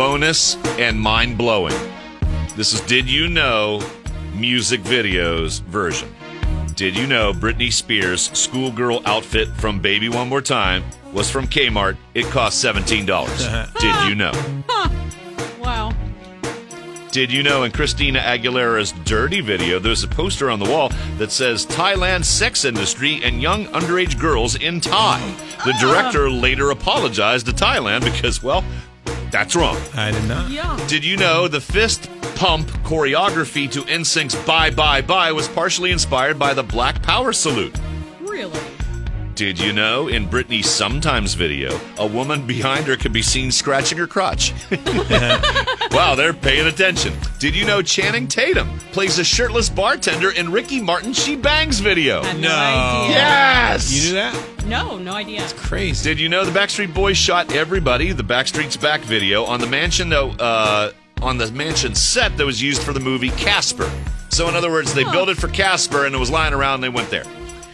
bonus and mind blowing. This is Did You Know music videos version. Did you know Britney Spears' schoolgirl outfit from Baby One More Time was from Kmart? It cost $17. Did you know? Wow. Did you know in Christina Aguilera's Dirrty video, there's a poster on the wall that says Thailand sex industry and young underage girls in Thai? The ah. director later apologized to Thailand because, well, that's wrong. I did not. Yeah. Did you know the fist pump choreography to NSYNC's Bye Bye Bye was partially inspired by the Black Power salute? Really? Did you know in Britney's Sometimes video, a woman behind her could be seen scratching her crotch? wow, they're paying attention. Did you know Channing Tatum plays a shirtless bartender in Ricky Martin She Bangs video? Had No. no idea. Yes! You knew that? No, no idea. That's crazy. Did you know the Backstreet Boys shot everybody the Backstreet's Back video on the mansion though uh, on the mansion set that was used for the movie Casper? So in other words, they built it for Casper and it was lying around and they went there.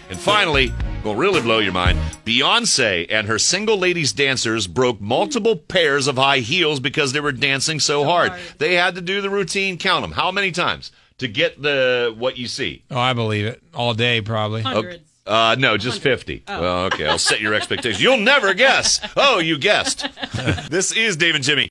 And finally, will really blow your mind. Beyonce and her single ladies dancers broke multiple pairs of high heels because they were dancing so, hard. hard. They had to do the routine, count them. How many times to get the what you see? Oh, I believe it. All day, probably. Hundreds. Uh, no, just 50. Well, okay, I'll set your expectations. You'll never guess. Oh, you guessed. this is Dave and Jimmy.